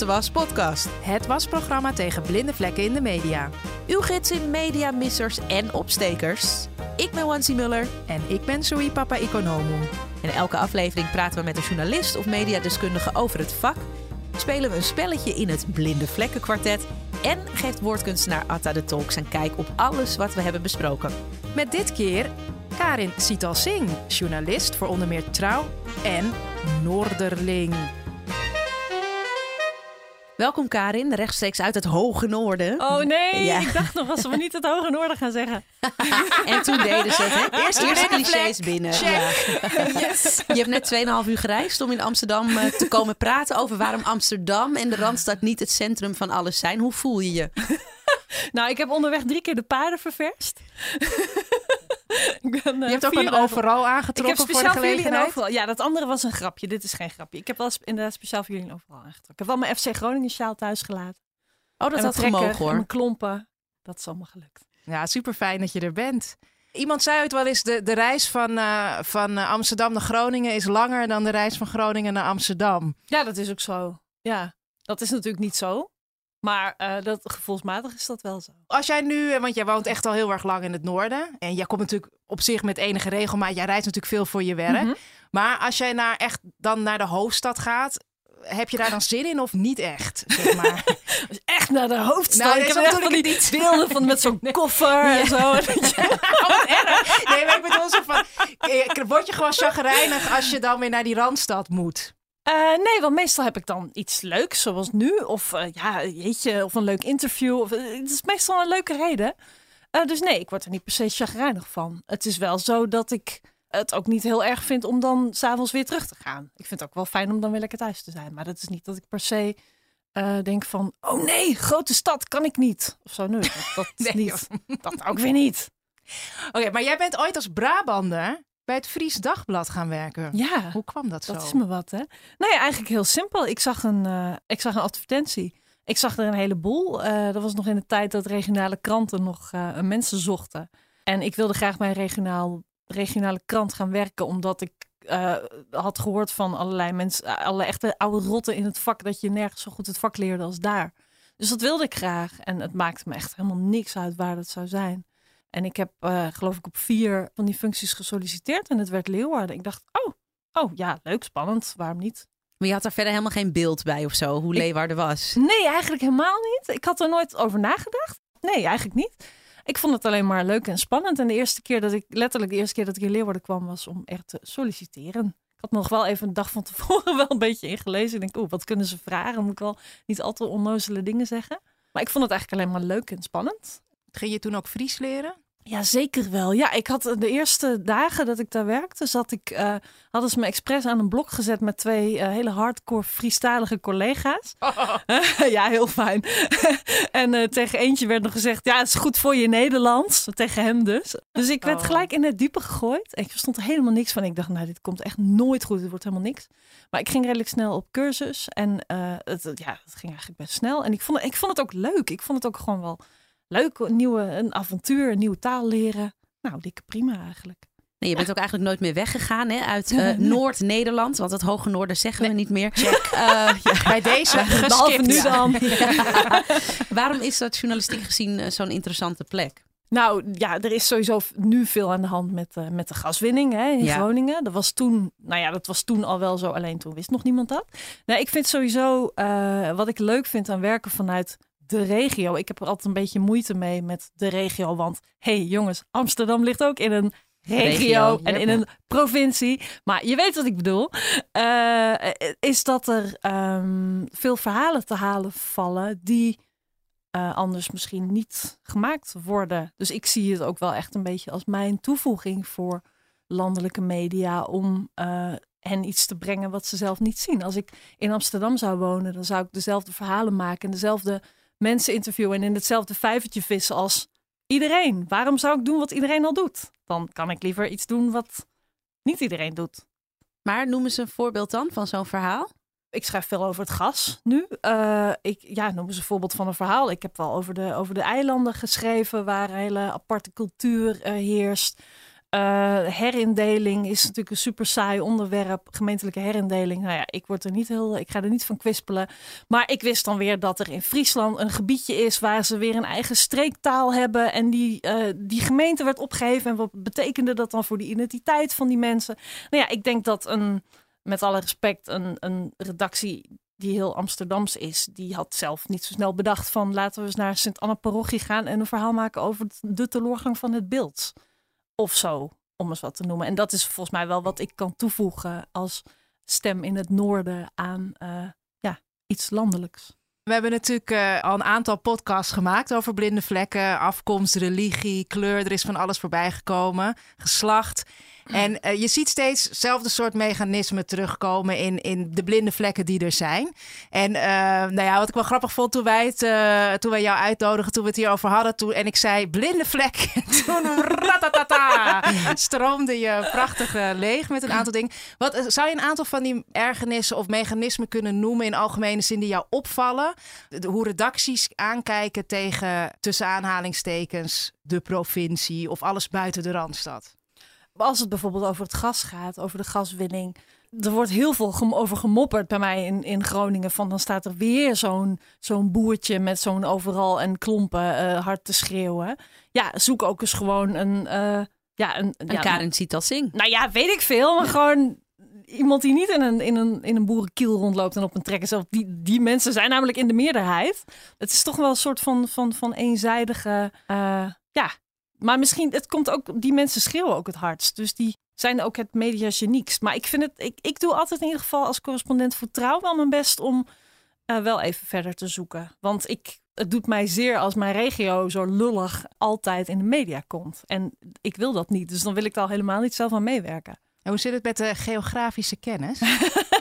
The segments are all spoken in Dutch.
Tante Was podcast. Het wasprogramma tegen blinde vlekken in de media. Uw gids in mediamissers en opstekers. Ik ben Wansi Muller. En ik ben Sui Papa Economo. In elke aflevering praten we met een journalist of mediadeskundige over het vak. Spelen we een spelletje in het Blinde Vlekken kwartet. En geeft woordkunstenaar Atta de Tolk zijn kijk op alles wat we hebben besproken. Met dit keer Karin Sital Singh, journalist voor onder meer Trouw en Noorderling. Welkom Karin, rechtstreeks uit het Hoge Noorden. Oh nee, Ja. ik dacht nog als we niet het Hoge Noorden gaan zeggen. En toen deden ze het. Hè? Eerst Eerste clichés binnen. Ja. Yes. Je hebt net 2,5 uur gereisd om in Amsterdam eh, te komen praten over waarom Amsterdam en de Randstad niet het centrum van alles zijn. Hoe voel je je? Nou, ik heb onderweg drie keer de paarden ververst. ik ben, eh, Je hebt ook een overal Ik aangetrokken heb voor de voor gelegenheid. overal. Ja, dat andere was een grapje. Dit is geen grapje. Ik heb wel inderdaad speciaal voor jullie een overal aangetrokken. Ik heb wel mijn FC Groningen sjaal thuis gelaten. Oh, dat en had gemogen en hoor. mijn klompen. Dat is allemaal gelukt. Ja, super fijn dat je er bent. Iemand zei ooit wel eens, de, de reis van, eh, van eh, Amsterdam naar Groningen is langer dan de reis van Groningen naar Amsterdam. Ja, dat is ook zo. Ja, dat is natuurlijk niet zo. Maar eh, dat, gevoelsmatig is dat wel zo. Als jij nu, eh, want jij woont echt al heel erg lang in het noorden. En jij komt natuurlijk op zich met enige regelmaat. Jij reist natuurlijk veel voor je werk. Mhm. Maar als jij naar echt dan naar de hoofdstad gaat, heb je daar dan zin in of niet echt? Zeg maar. Dus echt naar de hoofdstad. Nou, ik heb echt van die beelden van met zo'n koffer en zo. nee, maar ik bedoel zo van, word je gewoon chagrijnig als je dan weer naar die randstad moet? Eh, nee, want meestal heb ik dan iets leuks, zoals nu. Of eh, ja, jeetje, of een leuk interview. Of, eh, het is meestal een leuke reden. Dus nee, ik word er niet per se chagrijnig van. Het is wel zo dat ik het ook niet heel erg vind om dan s'avonds weer terug te gaan. Ik vind het ook wel fijn om dan weer lekker thuis te zijn. Maar dat is niet dat ik per se denk van... Oh nee, grote stad kan ik niet. Of zo, nee, dat, dat Nee, niet. Dat ook weer niet. Oké, maar jij bent ooit als Brabander bij het Fries Dagblad gaan werken. Ja. Hoe kwam dat zo? Dat is me wat, hè? Nou ja, eigenlijk heel simpel. Ik zag een, eh, ik zag een advertentie. Ik zag er een heleboel. Eh dat was nog in de tijd dat regionale kranten nog eh, mensen zochten. En ik wilde graag bij een regionaal, regionale krant gaan werken, omdat ik had gehoord van allerlei mensen, allerlei echte oude rotten in het vak, dat je nergens zo goed het vak leerde als daar. Dus dat wilde ik graag. En het maakte me echt helemaal niks uit waar dat zou zijn. En ik heb, eh, geloof ik, op vier van die functies gesolliciteerd en het werd Leeuwarden. Ik dacht, oh, Oh ja, leuk, spannend. Waarom niet? Maar je had daar verder helemaal geen beeld bij of zo, hoe Ik- Leeuwarden was. Nee, eigenlijk helemaal niet. Ik had er nooit over nagedacht. Nee, eigenlijk niet. Ik vond het alleen maar leuk en spannend. En de eerste keer dat ik, letterlijk de eerste keer dat ik in Leeuwarden kwam, was om echt te solliciteren. Ik had nog wel even een dag van tevoren wel een beetje ingelezen. Ik denk, oeh, wat kunnen ze vragen? Moet ik wel niet al te onnozele dingen zeggen. Maar ik vond het eigenlijk alleen maar leuk en spannend. Ging je toen ook Fries leren? Ja, zeker wel. Ja, ik had de eerste dagen dat ik daar werkte, zat ik, eh, hadden ze me expres aan een blok gezet met twee eh, hele hardcore freestylige collega's. ja, heel fijn. en eh, tegen eentje werd nog gezegd, ja, het is goed voor je Nederlands. Tegen hem dus. Dus ik werd Oh. gelijk in het diepe gegooid. En ik verstond er helemaal niks van. Ik dacht, nou, dit komt echt nooit goed. Dit wordt helemaal niks. Maar ik ging redelijk snel op cursus. En het, ja, het ging eigenlijk best snel. En ik vond, het- ik vond het ook leuk. Ik vond het ook gewoon wel leuk. Een nieuwe een avontuur, een nieuwe taal leren. Nou, dikke prima eigenlijk. Nee, je bent ook eigenlijk nooit meer weggegaan hè, uit eh, Noord-Nederland. Want het Hoge Noorden zeggen we niet meer. Eh, ja. Bij deze Behalve nu Ja. dan. Waarom is dat journalistiek gezien eh, zo'n interessante plek? Nou ja, er is sowieso nu veel aan de hand met, met de gaswinning hè, in Ja. Groningen. Dat was toen, nou ja, dat was toen al wel zo, alleen toen wist nog niemand dat. Nou, ik vind sowieso, wat ik leuk vind aan werken vanuit de regio. Ik heb er altijd een beetje moeite mee met de regio. Want hé hey, jongens, Amsterdam ligt ook in een regio, Regio, en in een provincie. Maar je weet wat ik bedoel. Eh, is dat er ehm, veel verhalen te halen vallen die eh, anders misschien niet gemaakt worden. Dus ik zie het ook wel echt een beetje als mijn toevoeging voor landelijke media om eh, hen iets te brengen wat ze zelf niet zien. Als ik in Amsterdam zou wonen, dan zou ik dezelfde verhalen maken en dezelfde mensen interviewen en in hetzelfde vijvertje vissen als iedereen. Waarom zou ik doen wat iedereen al doet? Dan kan ik liever iets doen wat niet iedereen doet. Maar noem eens een voorbeeld dan van zo'n verhaal. Ik schrijf veel over het gas nu. Eh, ik ja, noem eens een voorbeeld van een verhaal. Ik heb wel over de, over de eilanden geschreven waar een hele aparte cultuur eh, heerst. Eh, herindeling is natuurlijk een super saai onderwerp. Gemeentelijke herindeling. Nou ja, ik word er niet heel. Ik ga er niet van kwispelen. Maar ik wist dan weer dat er in Friesland een gebiedje is waar ze weer een eigen streektaal hebben. En die, eh, die gemeente werd opgeheven. En wat betekende dat dan voor de identiteit van die mensen? Nou ja, ik denk dat een, met alle respect, een, een redactie die heel Amsterdams is, die had zelf niet zo snel bedacht van laten we eens naar Sint-Anna-parochie gaan en een verhaal maken over de teleurgang van het beeld. Of zo, om eens wat te noemen. En dat is volgens mij wel wat ik kan toevoegen als stem in het noorden aan uh, ja, iets landelijks. We hebben natuurlijk uh, al een aantal podcasts gemaakt over blinde vlekken, afkomst, religie, kleur. Er is van alles voorbij gekomen, geslacht. En uh, je ziet steeds hetzelfde soort mechanismen terugkomen in, in de blinde vlekken die er zijn. En uh, nou ja, wat ik wel grappig vond toen wij, het, uh, toen wij jou uitnodigen, toen we het hierover hadden. Toen, en ik zei blinde vlek. toen stroomde je prachtig leeg met een aantal dingen. Wat, zou je een aantal van die ergernissen of mechanismen kunnen noemen in algemene zin die jou opvallen? Hoe redacties aankijken tegen tussen aanhalingstekens de provincie of alles buiten de Randstad? Als het bijvoorbeeld over het gas gaat, over de gaswinning. Er wordt heel veel over gemopperd bij mij in, in Groningen. Van dan staat er weer zo'n zo'n boertje met zo'n overal en klompen uh, hard te schreeuwen. Ja, zoek ook eens gewoon een. Uh, ja, een, een ja, Karen Sitalsing. Nou ja, weet ik veel. Maar gewoon iemand die niet in een, in een, in een boerenkiel rondloopt en op een trekker zelf. Die, die mensen zijn namelijk in de meerderheid. Het is toch wel een soort van, van, van eenzijdige. Uh, ja, maar misschien, het komt ook, die mensen schreeuwen ook het hardst. Dus die zijn ook het media geniekst. Maar ik vind het, ik, ik doe altijd in ieder geval als correspondent voor Trouw wel mijn best om uh, wel even verder te zoeken. Want ik, het doet mij zeer als mijn regio zo lullig altijd in de media komt. En ik wil dat niet. Dus dan wil ik er al helemaal niet zelf aan meewerken. En hoe zit het met de geografische kennis?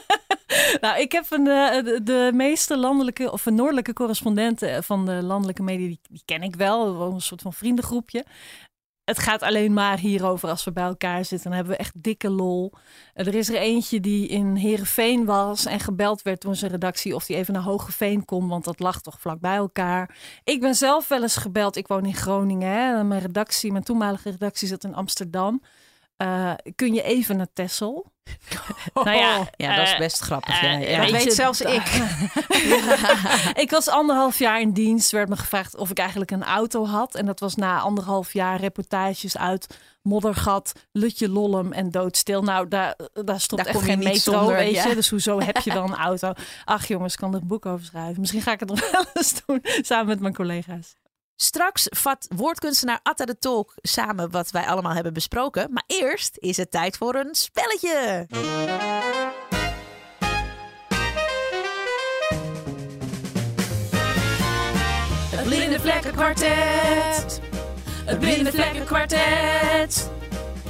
nou, ik heb een, de, de meeste landelijke of noordelijke correspondenten van de landelijke media, die, ken ik wel. Een soort van vriendengroepje. Het gaat alleen maar hierover als we bij elkaar zitten. Dan hebben we echt dikke lol. Er is er eentje die in Heerenveen was en gebeld werd door zijn redactie of die even naar Hogeveen kon, want dat lag toch vlak bij elkaar. Ik ben zelf wel eens gebeld. Ik woon in Groningen. Hè. Mijn redactie, mijn toenmalige redactie zit in Amsterdam. Kun je even naar Tessel? Oh, nou ja, ja, dat is best uh, grappig. Ja, ja. Dat weet je, zelfs ik. ik was anderhalf jaar in dienst. Werd me gevraagd of ik eigenlijk een auto had. En dat was na anderhalf jaar reportages uit Moddergat, Lutje Lollem en Doodstil. Nou, daar, daar stond daar echt geen metro, zonder, weet je. Dus hoezo heb je dan een auto? Ach jongens, kan er een boek over schrijven. Misschien ga ik het nog wel eens doen, samen met mijn collega's. Straks vat woordkunstenaar Atta de Tolk samen wat wij allemaal hebben besproken. Maar eerst is het tijd voor een spelletje. Het Blinde Vlekken Kwartet. Het Blinde Vlekken Kwartet.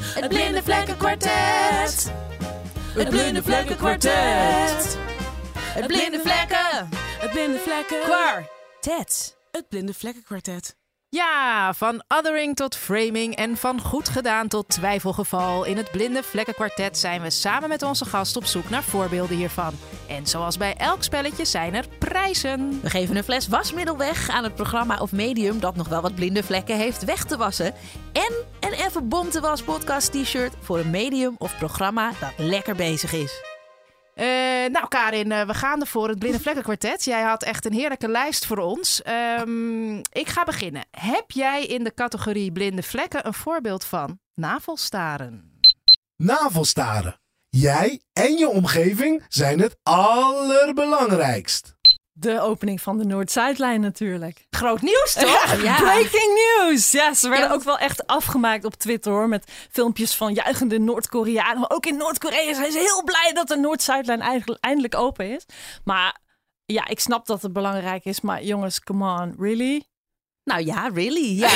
Het Blinde Vlekken Kwartet. Het Blinde Vlekken Kwartet. Het Blinde Vlekken. Het Blinde Vlekken Kwartet. Het Blinde Vlekkenkwartet. Ja, van othering tot framing en van goed gedaan tot twijfelgeval. In het Blinde Vlekkenkwartet zijn we samen met onze gast op zoek naar voorbeelden hiervan. En zoals bij elk spelletje zijn er prijzen. We geven een fles wasmiddel weg aan het programma of medium dat nog wel wat blinde vlekken heeft weg te wassen. En een even bonte was podcast t-shirt voor een medium of programma dat lekker bezig is. Uh, nou, Karin, uh, we gaan ervoor. Het Blinde Vlekkenkwartet. Jij had echt een heerlijke lijst voor ons. Um, ik ga beginnen. Heb jij in de categorie blinde vlekken een voorbeeld van navelstaren? Navelstaren. Jij en je omgeving zijn het allerbelangrijkst de opening van de Noord-Zuidlijn natuurlijk. Groot nieuws toch? Ja, Breaking news! Ja, ze werden ook wel echt afgemaakt op Twitter hoor. Met filmpjes van juichende Noord-Koreanen. Ook in Noord-Korea zijn ze heel blij dat de Noord-Zuidlijn eindelijk open is. Maar ja, ik snap dat het belangrijk is. Maar jongens, come on, really? Nou ja, really. Ja,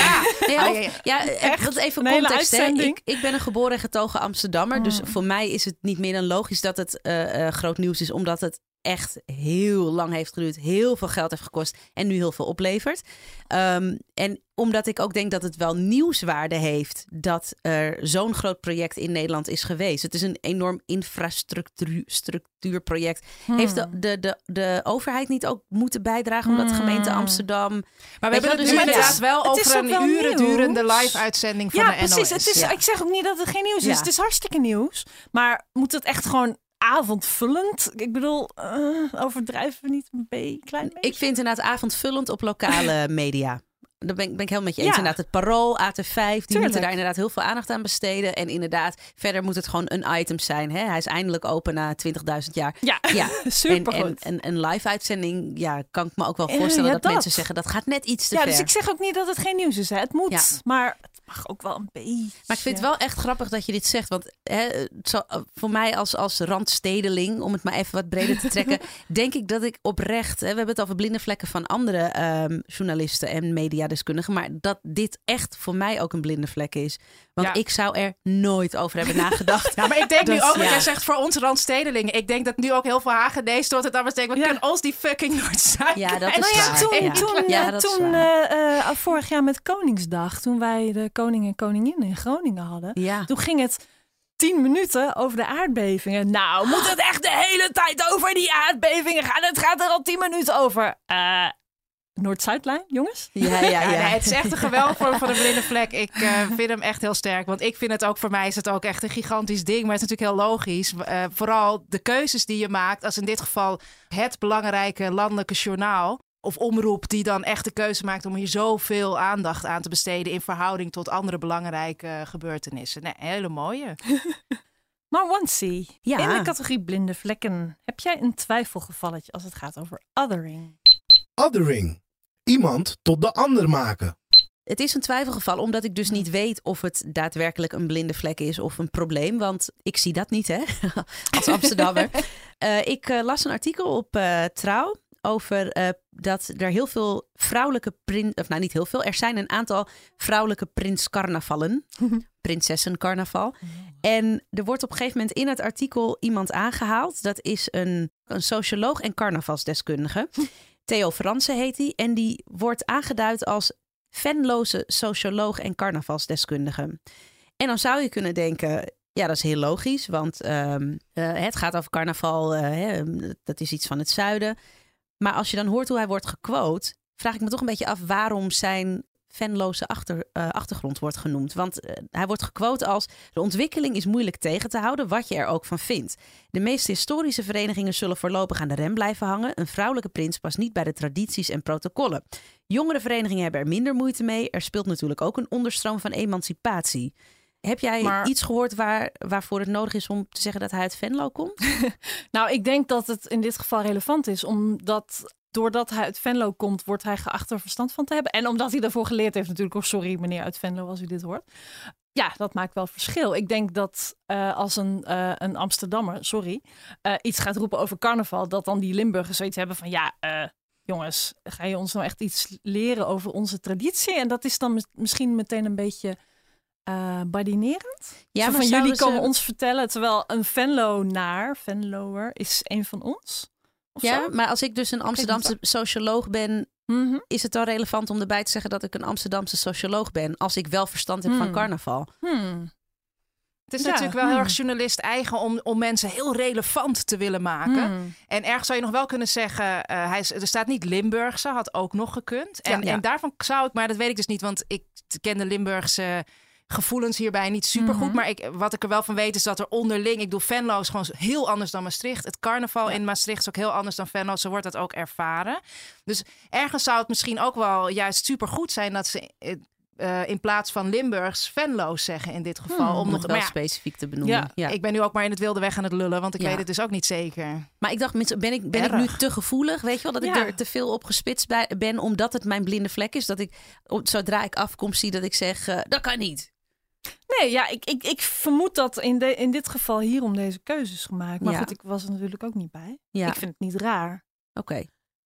ja. Nee, of, ja echt. even context. Ik, ik, ben een geboren en getogen Amsterdammer. Dus mm. voor mij is het niet meer dan logisch dat het uh, uh, groot nieuws is, omdat het echt heel lang heeft geduurd, heel veel geld heeft gekost en nu heel veel oplevert. Ehm, en omdat ik ook denk dat het wel nieuwswaarde heeft dat er zo'n groot project in Nederland is geweest. Het is een enorm infrastructuurproject. Heeft de, de, de, de overheid niet ook moeten bijdragen omdat de gemeente Amsterdam. Maar we hebben het dus inderdaad wel over wel een uren durende live-uitzending van Ja, de NOS. precies. Het is, Ja. Ik zeg ook niet dat het geen nieuws is. Ja. Het is hartstikke nieuws. Maar moet het echt gewoon avondvullend? Ik bedoel, eh, overdrijven we niet een beetje, klein beetje? Ik vind inderdaad avondvullend op lokale media. Daar ben ik, ben ik helemaal met je eens. Ja. Inderdaad, het Parool, AT5, die Tuurlijk. moeten daar inderdaad heel veel aandacht aan besteden. En inderdaad, verder moet het gewoon een item zijn. Hè? Hij is eindelijk open na 20.000 jaar. Ja, Ja, en, supergoed. en, en een live uitzending, ja, kan ik me ook wel Eh, voorstellen ja, dat, dat. mensen zeggen dat gaat net iets te ja, ver. dus ik zeg ook niet dat het geen nieuws is. Hè. Het moet, Ja. maar het mag ook wel een beetje. Maar ik vind het wel echt grappig dat je dit zegt. Want hè, zo, voor mij als, als randstedeling, om het maar even wat breder te trekken, denk ik dat ik oprecht. Hè, we hebben het over blinde vlekken van andere ehm, journalisten en Maar dat dit echt voor mij ook een blinde vlek is. Want Ja. ik zou er nooit over hebben nagedacht. Ja, maar ik denk nu ook, wat ja. jij zegt voor ons randstedelingen. Ik denk dat nu ook heel veel Hagenees tot het anders denken. We Ja. kunnen ons die fucking Noord-Zuid. Ja, dat En is nou ja, toen, Ja. toen, Ja, eh, dat is toen eh, vorig jaar met Koningsdag, toen wij de koning en koningin in Groningen hadden, Ja. toen ging het tien minuten over de aardbevingen. Nou, moet het echt de hele tijd over die aardbevingen gaan? Het gaat er al tien minuten over. Eh, Noord-Zuidlijn, jongens? Ja, ja, ja. Ja, nee, het is echt een geweldig vorm van een blinde vlek. Ik eh, vind hem echt heel sterk. Want ik vind het ook, voor mij is het ook echt een gigantisch ding. Maar het is natuurlijk heel logisch. Eh, vooral de keuzes die je maakt. Als in dit geval het belangrijke landelijke journaal. Of omroep die dan echt de keuze maakt om hier zoveel aandacht aan te besteden. In verhouding tot andere belangrijke gebeurtenissen. Nee, hele mooie. Maar Wansie, Ja. in de categorie blinde vlekken, heb jij een twijfelgevalletje als het gaat over othering? Othering. Iemand tot de ander maken. Het is een twijfelgeval, omdat ik dus niet weet of het daadwerkelijk een blinde vlek is of een probleem. Want ik zie dat niet, hè, als Amsterdammer. Eh, ik eh, las een artikel op eh, Trouw over eh, dat er heel veel vrouwelijke prins... Of nou, niet heel veel. Er zijn een aantal vrouwelijke prinscarnavallen. Prinsessencarnaval. En er wordt op een gegeven moment in het artikel iemand aangehaald. Dat is een, een socioloog en carnavalsdeskundige. Theo Franse heet hij. En die wordt aangeduid als fanloze socioloog en carnavalsdeskundige. En dan zou je kunnen denken, ja, dat is heel logisch, want ehm, eh, het gaat over carnaval, eh, hè, dat is iets van het zuiden. Maar als je dan hoort hoe hij wordt gequote, vraag ik me toch een beetje af waarom zijn fanloze achter, eh, achtergrond wordt genoemd. Want eh, hij wordt gequote als de ontwikkeling is moeilijk tegen te houden, wat je er ook van vindt. De meeste historische verenigingen zullen voorlopig aan de rem blijven hangen. Een vrouwelijke prins past niet bij de tradities en protocollen. Jongere verenigingen hebben er minder moeite mee. Er speelt natuurlijk ook een onderstroom van emancipatie. Heb jij Maar- iets gehoord waar, waarvoor het nodig is om te zeggen dat hij uit Venlo komt? Nou, ik denk dat het in dit geval relevant is, omdat doordat hij uit Venlo komt, wordt hij geacht er verstand van te hebben. En omdat hij daarvoor geleerd heeft natuurlijk. Oh, sorry meneer uit Venlo als u dit hoort. Ja, dat maakt wel verschil. Ik denk dat eh, als een, eh, een Amsterdammer, sorry, eh, iets gaat roepen over carnaval, dat dan die Limburgers zoiets hebben van ja, jongens, ga je ons nou echt iets leren over onze traditie? En dat is dan mis- misschien meteen een beetje eh badinerend. Ja, Zo van jullie ze- komen ons vertellen, terwijl een Venlo-naar, Venloer, is een van ons. Ja, zo? maar als ik dus een Amsterdamse socioloog ben, Mhm. is het dan relevant om erbij te zeggen dat ik een Amsterdamse socioloog ben, als ik wel verstand heb van Hmm. carnaval? Hmm. Het is Ja, natuurlijk wel heel hmm. erg journalist eigen om, om mensen heel relevant te willen maken. En ergens zou je nog wel kunnen zeggen, eh, hij is, er staat niet Limburgse, had ook nog gekund. En, Ja. en daarvan zou ik, maar dat weet ik dus niet, want ik ken de Limburgse gevoelens hierbij niet super goed. Mhm. Maar ik, wat ik er wel van weet is dat er onderling, ik doe Venlo is gewoon heel anders dan Maastricht. Het carnaval in Maastricht is ook heel anders dan Venlo. Zo wordt dat ook ervaren. Dus ergens zou het misschien ook wel juist super goed zijn dat ze eh, eh, in plaats van Limburgs Venlo's zeggen in dit geval. Hmm, om nog het wel ja, specifiek te benoemen. Ja, Ja, ik ben nu ook maar in het wilde weg aan het lullen, want ik weet het dus ook niet zeker. Maar ik dacht, ben ik, ben ik nu te gevoelig? Weet je wel, dat ik er te veel op gespitst bij, ben, omdat het mijn blinde vlek is. Dat ik, zodra ik afkomst zie, dat ik zeg, eh, dat kan niet. Nee, ja, ik, ik, ik vermoed dat in, de, in dit geval hierom deze keuzes gemaakt. Maar Ja. goed, ik was er natuurlijk ook niet bij. Ja, Ik vind het niet raar. oké.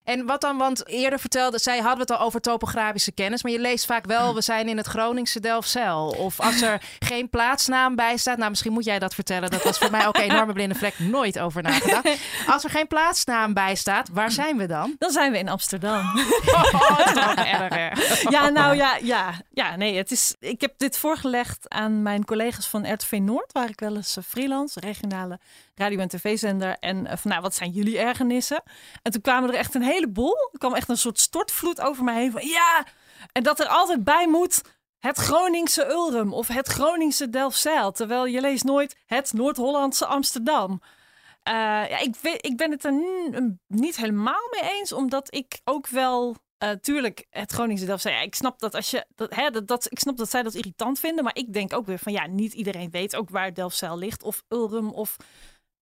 En wat dan, want eerder vertelde zij, hadden we het al over topografische kennis, maar je leest vaak wel, we zijn in het Groningse Delfzijl. Of als er geen plaatsnaam bij staat, nou misschien moet jij dat vertellen, dat was voor mij ook een enorme blinde vlek, nooit over nagedacht. Als er geen plaatsnaam bij staat, waar zijn we dan? Dan zijn we in Amsterdam. Oh, dat is ja, nou ja, ja, ja, nee, het is. Ik heb dit voorgelegd aan mijn collega's van RTV Noord, waar ik wel eens eh, freelance, regionale radio- en tv-zender. En eh, van, nou, wat zijn jullie ergernissen? En toen kwamen er echt een heleboel. Er kwam echt een soort stortvloed over mij heen van ja. En dat er altijd bij moet het Groningse Ulrum of het Groningse Delfzijl. Terwijl je leest nooit het Noord-Hollandse Amsterdam. Eh, ja, ik, ik ben het er niet helemaal mee eens, omdat ik ook wel. eh, tuurlijk, het Groningse Delfzijl. Ja, ik snap dat als je. Dat, hè, dat, dat, ik snap dat zij dat irritant vinden. Maar ik denk ook weer van ja, niet iedereen weet ook waar Delfzijl ligt. Of Ulrum of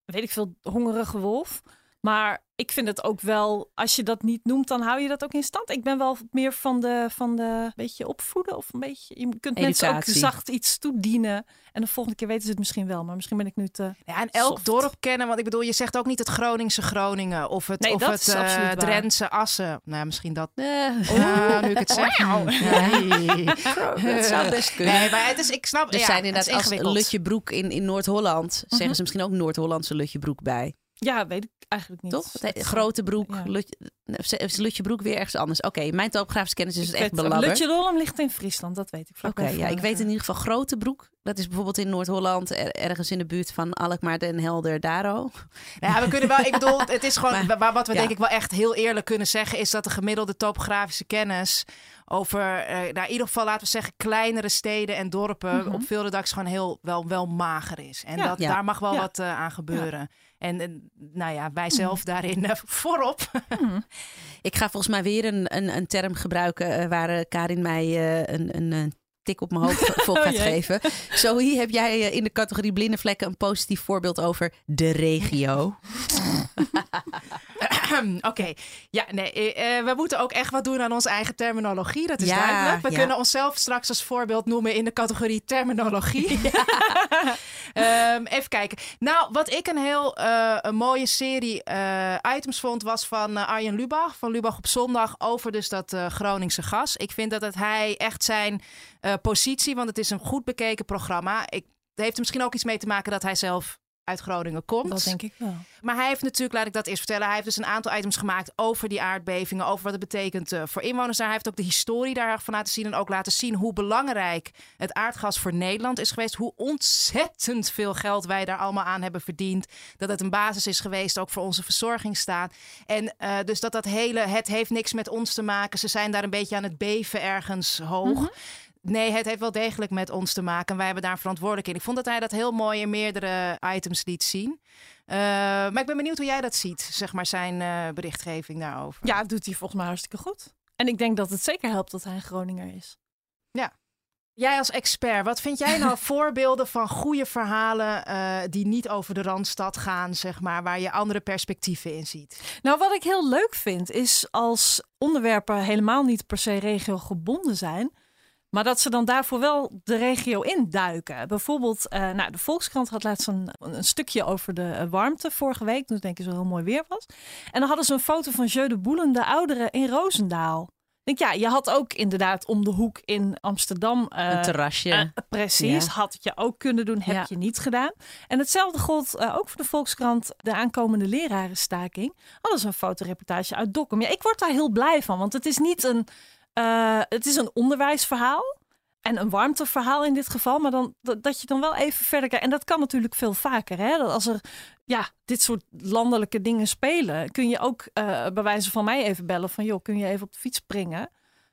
weet ik veel, hongerige wolf. Maar ik vind het ook wel, als je dat niet noemt, dan hou je dat ook in stand. Ik ben wel meer van de, van de beetje opvoeden of een beetje. Je kunt mensen ook zacht iets toedienen. En de volgende keer weten ze het misschien wel, maar misschien ben ik nu te. Ja, en elk Soft. dorp kennen, want ik bedoel, je zegt ook niet het Groningse Groningen of het, Nee, of dat het is absoluut waar. Drentse Assen. Nou, misschien dat. Ja, nu ik het zeg. Nee. dat zou best kunnen. Nee, maar het is, ik snap, Er ja, zijn het is inderdaad als. Lutjebroek in, in Noord-Holland, zeggen ze misschien ook Noord-Hollandse Lutjebroek bij. Ja, weet ik eigenlijk niet. Toch? Het Grote broek, Ja. Lutje, Lutjebroek weer ergens anders? Oké, mijn topografische kennis is Ik echt belabberd. Lutje ligt in Friesland, dat weet ik. Oké, ja, ik weet in ieder geval Grote Broek. Dat is bijvoorbeeld in Noord-Holland, er- ergens in de buurt van Alkmaar, Den Helder, Daro. Ja, we kunnen wel, ik bedoel, het is gewoon, Maar, wa- wat we ja. denk ik wel echt heel eerlijk kunnen zeggen, is dat de gemiddelde topografische kennis over, eh, nou, in ieder geval laten we zeggen, kleinere steden en dorpen Mhm. op veel redacties gewoon heel wel, wel mager is. En Ja. dat, Ja. daar mag wel Ja. wat eh, aan gebeuren. En, en, nou ja, wij zelf daarin eh, voorop. Mhm. Ik ga volgens mij weer een, een, een term gebruiken eh, waar eh, Karin mij eh, een, een, een tik op mijn hoofd voor Oh gaat geven. Zo hier heb jij eh, in de categorie blinde vlekken een positief voorbeeld over de regio. Oké, ja, nee, eh, eh, we moeten ook echt wat doen aan onze eigen terminologie. Dat is Ja, duidelijk. We ja. kunnen onszelf straks als voorbeeld noemen in de categorie terminologie. Ehm, even kijken. Nou, wat ik een heel een mooie serie items vond, was van Arjen Lubach. Van Lubach op zondag over dus dat Groningse gas. Ik vind dat het hij echt zijn eh, positie, want het is een goed bekeken programma. Ik, het heeft er misschien ook iets mee te maken dat hij zelf uit Groningen komt. Dat denk ik wel. Maar hij heeft natuurlijk, laat ik dat eerst vertellen, hij heeft dus een aantal items gemaakt over die aardbevingen, over wat het betekent eh, voor inwoners daar. Hij heeft ook de historie daarvan laten zien en ook laten zien hoe belangrijk het aardgas voor Nederland is geweest. Hoe ontzettend veel geld wij daar allemaal aan hebben verdiend. Dat het een basis is geweest ook voor onze verzorgingsstaat. En eh, dus dat dat hele, het heeft niks met ons te maken. Ze zijn daar een beetje aan het beven ergens hoog. Nee, het heeft wel degelijk met ons te maken. En wij hebben daar verantwoordelijk in. Ik vond dat hij dat heel mooi in meerdere items liet zien. Eh, maar ik ben benieuwd hoe jij dat ziet, zeg maar, zijn eh, berichtgeving daarover. Ja, doet hij volgens mij hartstikke goed. En ik denk dat het zeker helpt dat hij een Groninger is. Jij als expert, wat vind jij nou voorbeelden van goede verhalen eh, die niet over de Randstad gaan, zeg maar, waar je andere perspectieven in ziet? Nou, wat ik heel leuk vind, is als onderwerpen helemaal niet per se regio gebonden zijn. Maar dat ze dan daarvoor wel de regio induiken. Bijvoorbeeld, eh, nou, de Volkskrant had laatst een, een stukje over de eh, warmte vorige week. Toen denk ik zo heel mooi weer was. En dan hadden ze een foto van Jeu de Boelen, de ouderen in Roosendaal. Ik denk, ja, je had ook inderdaad om de hoek in Amsterdam. eh, een terrasje. precies, Ja. had je ook kunnen doen, heb Ja. je niet gedaan. En hetzelfde gold ook voor de Volkskrant, de aankomende lerarenstaking. Hadden ze een fotoreportage uit Dokkum. Ja, ik word daar heel blij van, want het is niet een, eh, het is een onderwijsverhaal. En een warmteverhaal in dit geval, maar dan, dat, je dan wel even verder kijkt. En dat kan natuurlijk veel vaker. Hè? Dat als er ja, dit soort landelijke dingen spelen, kun je ook eh, bij wijze van mij even bellen van joh, kun je even op de fiets springen?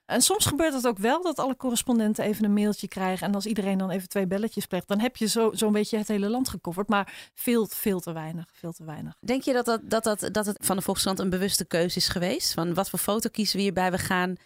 En soms gebeurt het ook wel dat alle correspondenten even een mailtje krijgen. En als iedereen dan even twee belletjes pleegt, dan heb je zo- zo'n beetje het hele land gecoverd. Maar veel, veel te weinig. Veel te weinig. Denk je dat, dat, dat, dat, dat het van de Volkskrant een bewuste keuze is geweest? Van wat voor foto kiezen we hierbij? We gaan.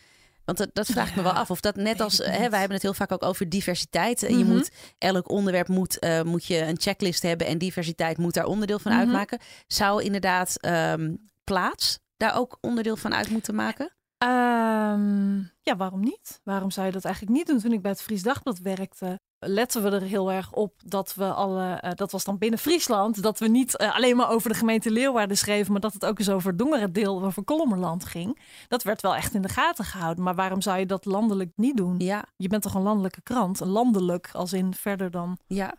Want dat, dat vraag ik me wel af. Of dat net als. Hè, wij hebben het heel vaak ook over diversiteit. Je Mhm. moet, elk onderwerp moet, eh, moet je een checklist hebben. En diversiteit moet daar onderdeel van Mhm. uitmaken. Zou inderdaad ehm, plaats daar ook onderdeel van uit moeten maken? Ehm, ja, waarom niet? Waarom zou je dat eigenlijk niet doen? Toen ik bij het Fries Dagblad werkte, letten we er heel erg op dat we alle, eh, dat was dan binnen Friesland, dat we niet eh, alleen maar over de gemeente Leeuwarden schreven, maar dat het ook eens over het Dongeredeel, over Kolommerland ging. Dat werd wel echt in de gaten gehouden. Maar waarom zou je dat landelijk niet doen? Ja, Je bent toch een landelijke krant? Landelijk, als in verder dan. ja.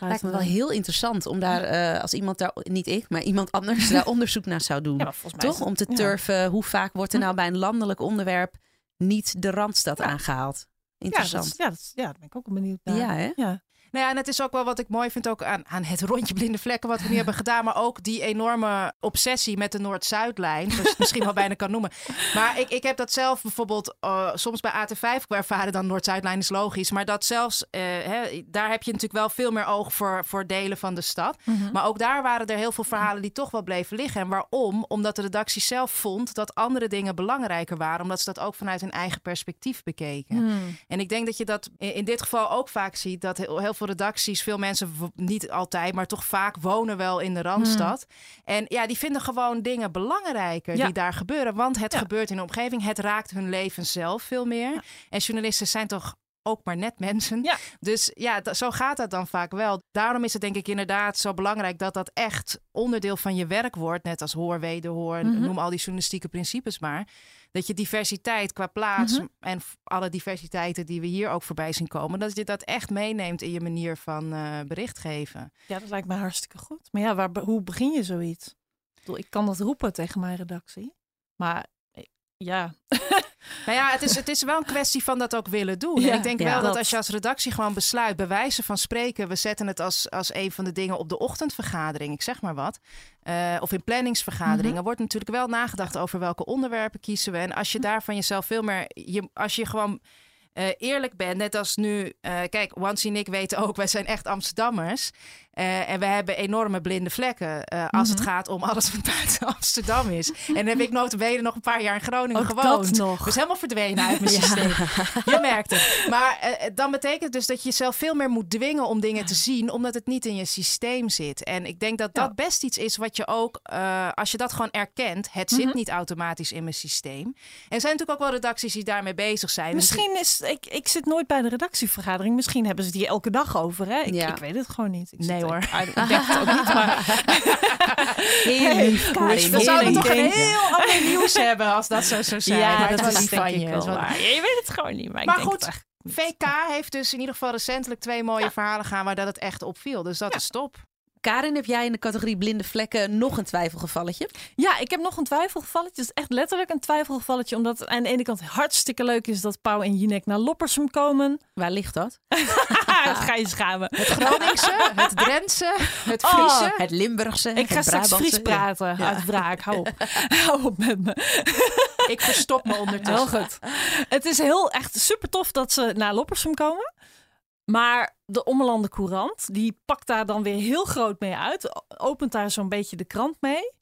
Lijkt me wel heel interessant om daar, eh, als iemand daar, niet ik, maar iemand anders daar onderzoek naar zou doen. Ja, Toch? Om te ja. turven, hoe vaak wordt er Hm. nou bij een landelijk onderwerp niet de Randstad aangehaald? Ja, dat, Interessant. ja, dat, ja, daar ben ik ook benieuwd naar. Ja, hè? Ja. Nou ja, en het is ook wel wat ik mooi vind ook aan, aan het rondje blinde vlekken wat we nu hebben gedaan. Maar ook die enorme obsessie met de Noord-Zuidlijn. Zoals je het misschien wel bijna kan noemen. Maar ik, ik heb dat zelf bijvoorbeeld eh, soms bij AT5 ervaren. Dan Noord-Zuidlijn is logisch. Maar dat zelfs, eh, hè, daar heb je natuurlijk wel veel meer oog voor, voor delen van de stad. Mhm. Maar ook daar waren er heel veel verhalen die toch wel bleven liggen. En waarom? Omdat de redactie zelf vond dat andere dingen belangrijker waren. Omdat ze dat ook vanuit hun eigen perspectief bekeken. Hmm. En ik denk dat je dat in in dit geval ook vaak ziet. Dat heel, heel veel redacties, veel mensen, niet altijd, maar toch vaak wonen wel in de Randstad. En ja, die vinden gewoon dingen belangrijker Ja. die daar gebeuren. Want het Ja. gebeurt in de omgeving. Het raakt hun leven zelf veel meer. En journalisten zijn toch ook maar net mensen. Ja. Dus ja, zo gaat dat dan vaak wel. Daarom is het denk ik inderdaad zo belangrijk dat dat echt onderdeel van je werk wordt. Net als hoor, wederhoor, Mhm. noem al die journalistieke principes maar. Dat je diversiteit qua plaats Mhm. en alle diversiteiten die we hier ook voorbij zien komen, dat je dat echt meeneemt in je manier van eh, bericht geven. Ja, dat lijkt me hartstikke goed. Maar ja, waar, hoe begin je zoiets? Ik bedoel, Ik kan dat roepen tegen mijn redactie. Maar ja, Nou ja, het is, het is wel een kwestie van dat ook willen doen. Ja, ik denk ja. wel dat Dat. als je als redactie gewoon besluit, bij wijze van spreken, we zetten het als, als een van de dingen op de ochtendvergadering, ik zeg maar wat. eh, of in planningsvergaderingen, Mhm. wordt natuurlijk wel nagedacht over welke onderwerpen kiezen we. En als je daar van jezelf veel meer, je, als je gewoon eh, eerlijk bent, net als nu, eh, kijk, Wansi en ik weten ook, wij zijn echt Amsterdammers. Eh, en we hebben enorme blinde vlekken als het Mhm. gaat om alles wat buiten Amsterdam is. En dan heb ik notabene nog een paar jaar in Groningen ook gewoond. dat nog. Dus helemaal verdwenen uit mijn systeem. Je merkt het. Maar dan betekent het dus dat je jezelf veel meer moet dwingen om dingen te zien, omdat het niet in je systeem zit. En ik denk dat Ja. dat best iets is wat je ook, als je dat gewoon erkent, het zit Mhm. niet automatisch in mijn systeem. En er zijn natuurlijk ook wel redacties die daarmee bezig zijn. Misschien is, ik, ik zit nooit bij de redactievergadering. Misschien hebben ze hier elke dag over. Hè? Ik, Ja. ik weet het gewoon niet. Ik Nee, hoor. Ik, ik denk het ook niet, maar... Heel lief, Karin. dan zouden we toch een heel ander nieuws hebben als dat zo zou zijn. Ja, Maar dat is denk je. ik wel waar. Je weet het gewoon niet, maar, Maar ik denk goed, het. VK heeft dus in ieder geval recentelijk twee mooie verhalen gaan waar dat het echt opviel. Dus dat is top. Karin, heb jij in de categorie blinde vlekken nog een twijfelgevalletje? Ja, ik heb nog een twijfelgevalletje. Het is echt letterlijk een twijfelgevalletje. Omdat het aan de ene kant hartstikke leuk is dat Pauw en Jinek naar Loppersum komen. Waar ligt dat? dat ga je schamen. Het Groningse, het Drentse, het Oh, Friese. Het Limburgse, Ik ga straks. Fries praten Ja. uit wraak. Hou op. Hou op met me. Ik verstop me Heel ondertussen. goed. Het is heel echt super tof dat ze naar Loppersum komen. Maar de Ommelanden Courant, die pakt daar dan weer heel groot mee uit. Opent daar zo'n beetje de krant mee.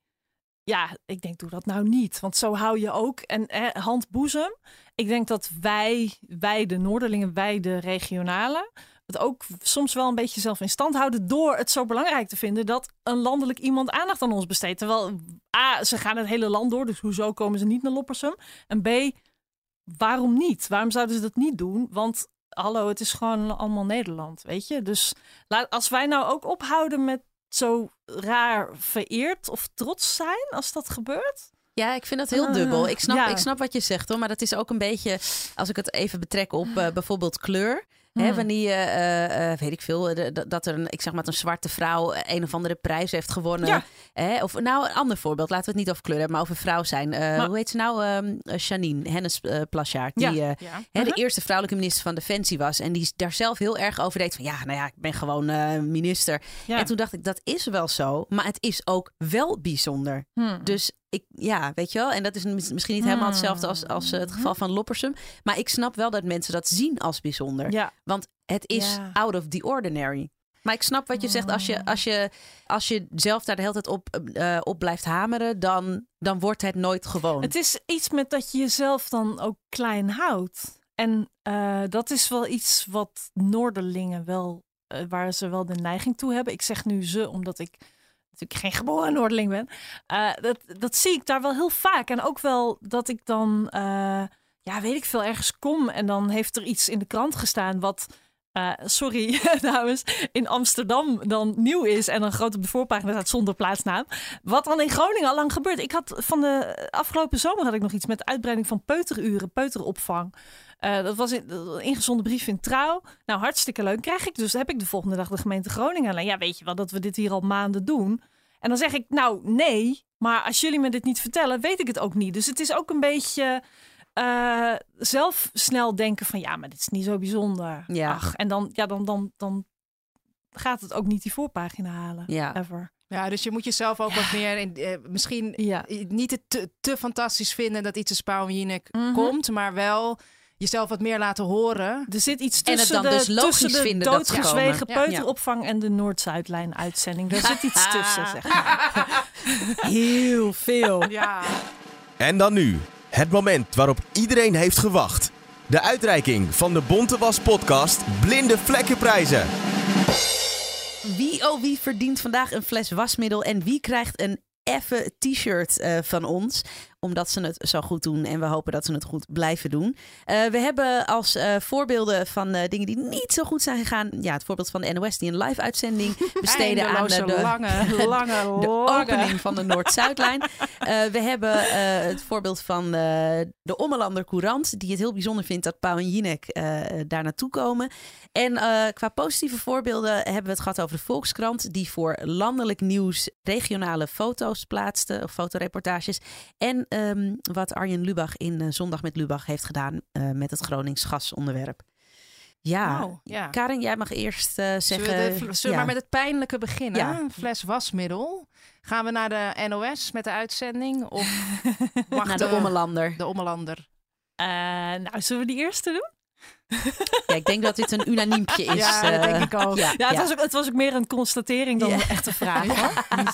Ja, ik denk, doe dat nou niet. Want zo hou je ook, en eh, handboezem. Ik denk dat wij, wij de Noorderlingen, wij de regionale... het ook soms wel een beetje zelf in stand houden... door het zo belangrijk te vinden dat een landelijk iemand aandacht aan ons besteedt. Terwijl, A, ze gaan het hele land door, dus hoezo komen ze niet naar Loppersum? En B, waarom niet? Waarom zouden ze dat niet doen? Want hallo, het is gewoon allemaal Nederland, weet je? Dus als wij nou ook ophouden met zo raar vereerd of trots zijn als dat gebeurt. Ja, ik vind dat heel Ah, dubbel. Ik snap, ja. ik snap wat je zegt hoor. Maar dat is ook een beetje, als ik het even betrek op eh, bijvoorbeeld kleur. Hè, Hmm. wanneer je, eh, eh, weet ik veel, eh, dat er een, ik zeg maar, een zwarte vrouw een of andere prijs heeft gewonnen. Ja. Hè, of nou, een ander voorbeeld. Laten we het niet over kleur hebben, maar over vrouw zijn. Maar- hoe heet ze nou? Ehm, eh, Janine Hennis eh Plasjaard. Die Ja. Ja. hè, de Mhm. eerste vrouwelijke minister van Defensie was. En die daar zelf heel erg over deed van ja, nou ja, ik ben gewoon minister. En toen dacht ik, dat is wel zo. Maar het is ook wel bijzonder. Hmm. Dus ik, ja, weet je wel. En dat is mis- misschien niet helemaal hetzelfde als, als eh, het geval van Loppersum. Maar ik snap wel dat mensen dat zien als bijzonder. ja. Want het is Ja. out of the ordinary. Maar ik snap wat je zegt. Als je, als je, als je zelf daar de hele tijd op, eh, op blijft hameren, dan, dan wordt het nooit gewoon. Het is iets met dat je jezelf dan ook klein houdt. En eh, dat is wel iets wat Noorderlingen wel, waar ze wel de neiging toe hebben. Ik zeg nu ze, omdat ik natuurlijk geen geboren Noorderling ben. Eh, dat, dat zie ik daar wel heel vaak. En ook wel dat ik dan, eh, ja, weet ik veel, ergens kom en dan heeft er iets in de krant gestaan wat eh, sorry dames, in Amsterdam dan nieuw is en dan groot op de voorpagina staat zonder plaatsnaam. Wat dan in Groningen al lang gebeurt. Ik had van de afgelopen zomer had ik nog iets met uitbreiding van peuteruren, peuteropvang. Eh, dat was in, een ingezonden brief in trouw. Nou, hartstikke leuk. Krijg ik dus, heb ik de volgende dag de gemeente Groningen. Nou, ja, weet je wel dat we dit hier al maanden doen. En dan zeg ik, nou nee, maar als jullie me dit niet vertellen, weet ik het ook niet. Dus het is ook een beetje eh, zelf snel denken van, ja, maar dit is niet zo bijzonder. Ja. Ach, en dan, ja, dan, dan, dan gaat het ook niet die voorpagina halen. Ja. Ever. Ja, dus je moet jezelf ook wat meer, in, eh, misschien Ja. niet het te, te fantastisch vinden dat iets als Pauw en Jinek Mhm. komt, maar wel jezelf wat meer laten horen. Er zit iets En het tussen dan de, dus logisch tussen de vinden dat ze. Ja. peuteropvang en de Noord-Zuidlijn uitzending. Daar zit iets tussen, zeg maar. Heel veel. Ja. En dan nu, het moment waarop iedereen heeft gewacht. De uitreiking van de Bonte Was podcast Blinde Vlekkenprijzen. Wie oh wie verdient vandaag een fles wasmiddel en wie krijgt een effe t-shirt eh, van ons? Omdat ze het zo goed doen en we hopen dat ze het goed blijven doen. Eh, we hebben als eh, voorbeelden van eh, dingen die niet zo goed zijn gegaan. Ja, het voorbeeld van de NOS die een live uitzending besteden aan Eindeloze, de, lange, lange, de lange. opening van de Noord-Zuidlijn. We hebben het voorbeeld van de Ommelander Courant, die het heel bijzonder vindt dat Pauw en Jinek daar naartoe komen. En qua positieve voorbeelden hebben we het gehad over de Volkskrant, die voor landelijk nieuws regionale foto's plaatste, of fotoreportages. En ehm, wat Arjen Lubach in eh, Zondag met Lubach heeft gedaan eh, met het Gronings gasonderwerp. Ja, Nou, ja. Karin, jij mag eerst eh, zeggen. Zullen we, de- zullen we ja. maar met het pijnlijke beginnen? Ja. Een fles wasmiddel. Gaan we naar de NOS met de uitzending? Of wachten naar de Ommelander. De Ommelander. Eh, nou, zullen we die eerste doen? Ja, ik denk dat dit een unaniempje is. Ja, dat eh, denk ik ook. Ja, Ja, het, ja. Was ook, het was ook meer een constatering dan Ja. een echte vraag. Hoor.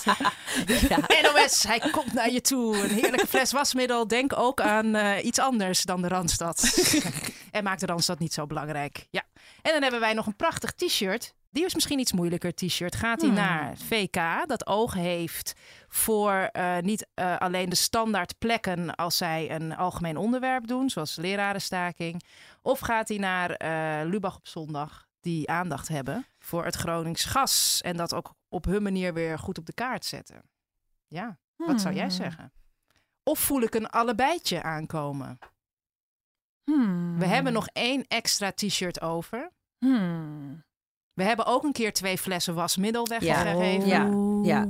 Ja. NOS, hij komt naar je toe. Een heerlijke fles wasmiddel. Denk ook aan eh, iets anders dan de Randstad. en maak de Randstad niet zo belangrijk. Ja. En dan hebben wij nog een prachtig t-shirt. Die is misschien iets moeilijker t-shirt. Gaat hij Hmm. naar VK, dat oog heeft voor eh, niet eh, alleen de standaard plekken als zij een algemeen onderwerp doen, zoals lerarenstaking. Of gaat hij naar eh, Lubach op zondag, die aandacht hebben voor het Gronings gas. En dat ook op hun manier weer goed op de kaart zetten. Ja, wat zou jij Hmm. zeggen? Of voel ik een allebeietje aankomen? Hmm. We hebben nog één extra t-shirt over. Hmm. We hebben ook een keer twee flessen wasmiddel Ja. weggegeven. Ja, ja.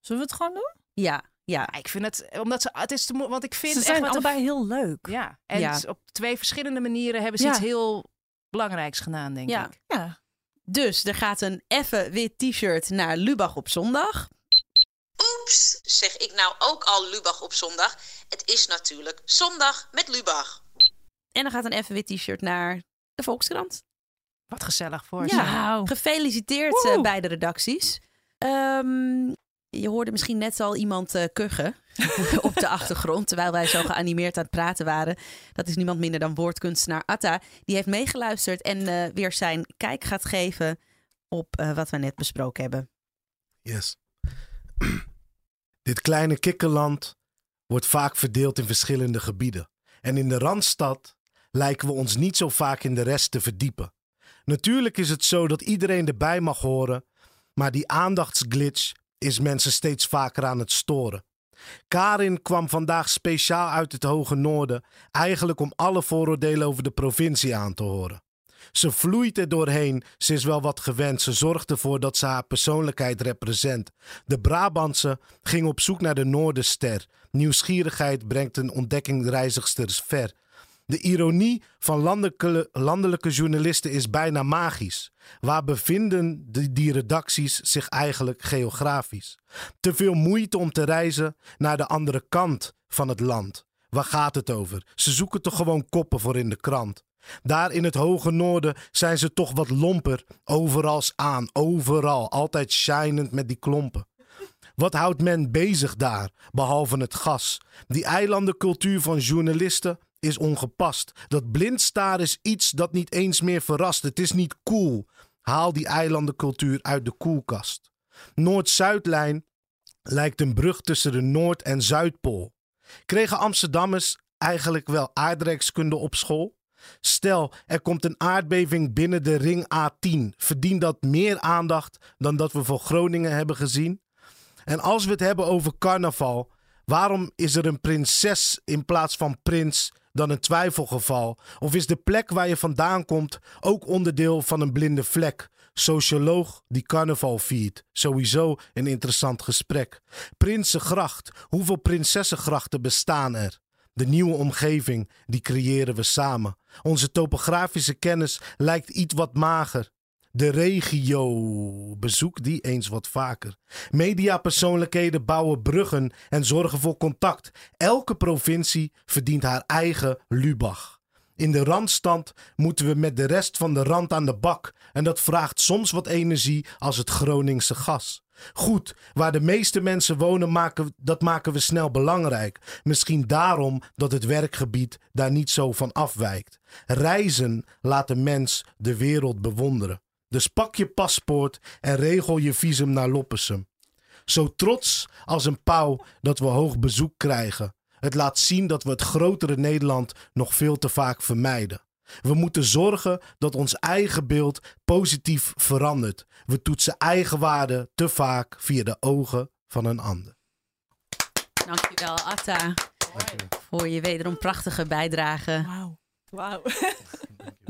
Zullen we het gewoon doen? Ja, ja. Ja, Ik vind het, omdat ze, het is te want ik vind Ze echt zijn allebei heel leuk. ja, en Ja. op twee verschillende manieren hebben ze Ja. iets heel belangrijks gedaan, denk Ja. ik. Ja. Dus er gaat een effe wit t-shirt naar Lubach op zondag. Oeps, zeg ik nou ook al Lubach op zondag? Het is natuurlijk zondag met Lubach. En er gaat een effe wit t-shirt naar de Volkskrant. Wat gezellig voor Ja. ze. Gefeliciteerd Woehoe. eh, bij de redacties. Ehm, je hoorde misschien net al iemand eh, kuchen op de achtergrond, terwijl wij zo geanimeerd aan het praten waren. Dat is niemand minder dan woordkunstenaar Atta. Die heeft meegeluisterd en eh, weer zijn kijk gaat geven op eh, wat we net besproken hebben. Yes. Dit kleine kikkerland wordt vaak verdeeld in verschillende gebieden. En in de Randstad lijken we ons niet zo vaak in de rest te verdiepen. Natuurlijk is het zo dat iedereen erbij mag horen, maar die aandachtsglitch is mensen steeds vaker aan het storen. Karin kwam vandaag speciaal uit het hoge noorden, eigenlijk om alle vooroordelen over de provincie aan te horen. Ze vloeit er doorheen, ze is wel wat gewend, ze zorgt ervoor dat ze haar persoonlijkheid represent. De Brabantse ging op zoek naar de Noorderster. Nieuwsgierigheid brengt een ontdekkingreizigsters ver. De ironie van landelijke, journalisten is bijna magisch. Waar bevinden die, redacties zich eigenlijk geografisch? Te veel moeite om te reizen naar de andere kant van het land. Waar gaat het over? Ze zoeken toch gewoon koppen voor in de krant. Daar in het hoge noorden zijn ze toch wat lomper. Overal aan, overal. Altijd shinend met die klompen. Wat houdt men bezig daar, behalve het gas? Die eilandencultuur van journalisten is ongepast. Dat blindstaar is iets dat niet eens meer verrast. Het is niet cool. Haal die eilandencultuur uit de koelkast. Noord-Zuidlijn lijkt een brug tussen de Noord- en Zuidpool. Kregen Amsterdammers eigenlijk wel aardrijkskunde op school? Stel, er komt een aardbeving binnen de ring A10. Verdient dat meer aandacht dan dat we voor Groningen hebben gezien? En als we het hebben over carnaval, waarom is er een prinses in plaats van prins dan een twijfelgeval? Of is de plek waar je vandaan komt ook onderdeel van een blinde vlek? Socioloog die carnaval viert. Sowieso een interessant gesprek. Prinsengracht. Hoeveel prinsessengrachten bestaan er? De nieuwe omgeving, die creëren we samen. Onze topografische kennis lijkt iets wat mager. De regio, bezoek die eens wat vaker. Mediapersoonlijkheden bouwen bruggen en zorgen voor contact. Elke provincie verdient haar eigen Lubach. In de randstand moeten we met de rest van de rand aan de bak. En dat vraagt soms wat energie als het Groningse gas. Goed, waar de meeste mensen wonen, maken, dat maken we snel belangrijk. Misschien daarom dat het werkgebied daar niet zo van afwijkt. Reizen laat de mens de wereld bewonderen. Dus pak je paspoort en regel je visum naar Loppersum. Zo trots als een pauw dat we hoog bezoek krijgen. Het laat zien dat we het grotere Nederland nog veel te vaak vermijden. We moeten zorgen dat ons eigen beeld positief verandert. We toetsen eigenwaarde te vaak via de ogen van een ander. Dankjewel, Atta, voor je wederom prachtige bijdrage. Wauw. Wauw.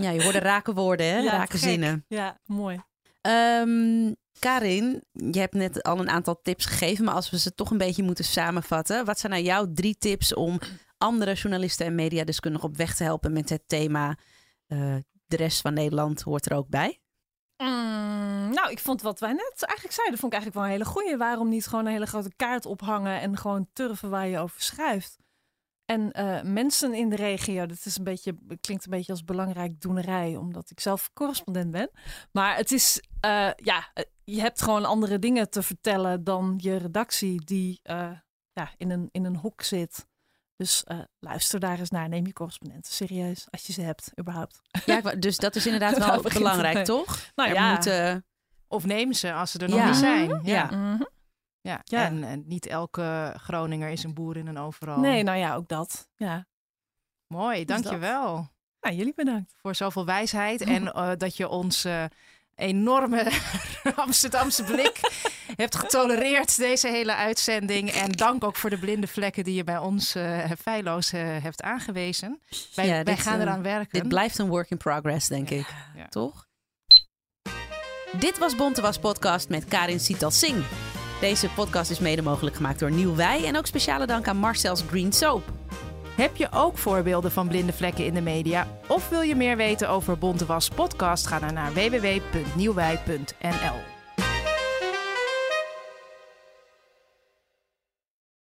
Ja, je hoorde raken woorden, hè? Ja, gek. zinnen. Ja, mooi. Ehm, Karin, je hebt net al een aantal tips gegeven, maar als we ze toch een beetje moeten samenvatten, wat zijn nou jouw drie tips om andere journalisten en mediadeskundigen op weg te helpen met het thema eh, de rest van Nederland hoort er ook bij? Mm, nou, ik vond wat wij net eigenlijk zeiden, vond ik eigenlijk wel een hele goeie. Waarom niet gewoon een hele grote kaart ophangen en gewoon turven waar je over schrijft? En eh, mensen in de regio, dat is een beetje, klinkt een beetje als belangrijk doenerij, omdat ik zelf correspondent ben. Maar het is, eh, ja, eh, je hebt gewoon andere dingen te vertellen dan je redactie die eh, ja, in, een, in een hok zit. Dus eh, luister daar eens naar. Neem je correspondenten serieus, als je ze hebt, überhaupt. Ja, dus dat is inderdaad wel belangrijk, toch? Nou er ja. moeten, Of neem ze als ze er nog Ja. niet zijn. Ja. Mhm. Ja. Ja. En, en niet elke Groninger is een boer in een overal. Nee, nou ja, ook dat. Ja. Mooi, dat. dankjewel Nou, jullie bedankt. voor zoveel wijsheid. En eh, dat je ons eh, enorme Amsterdamse blik hebt getolereerd deze hele uitzending. En dank ook voor de blinde vlekken die je bij ons eh feilloos hebt aangewezen. Wij, Ja, wij dit, gaan eraan werken. dit blijft een work in progress, denk ik. ja. Toch? Dit was Bonte Was Podcast met Karin Sital Singh. Deze podcast is mede mogelijk gemaakt door Nieuw Wij en ook speciale dank aan Marcel's Green Soap. Heb je ook voorbeelden van blinde vlekken in de media? Of wil je meer weten over Bonte Was podcast? Ga dan naar www.nieuwwij.nl.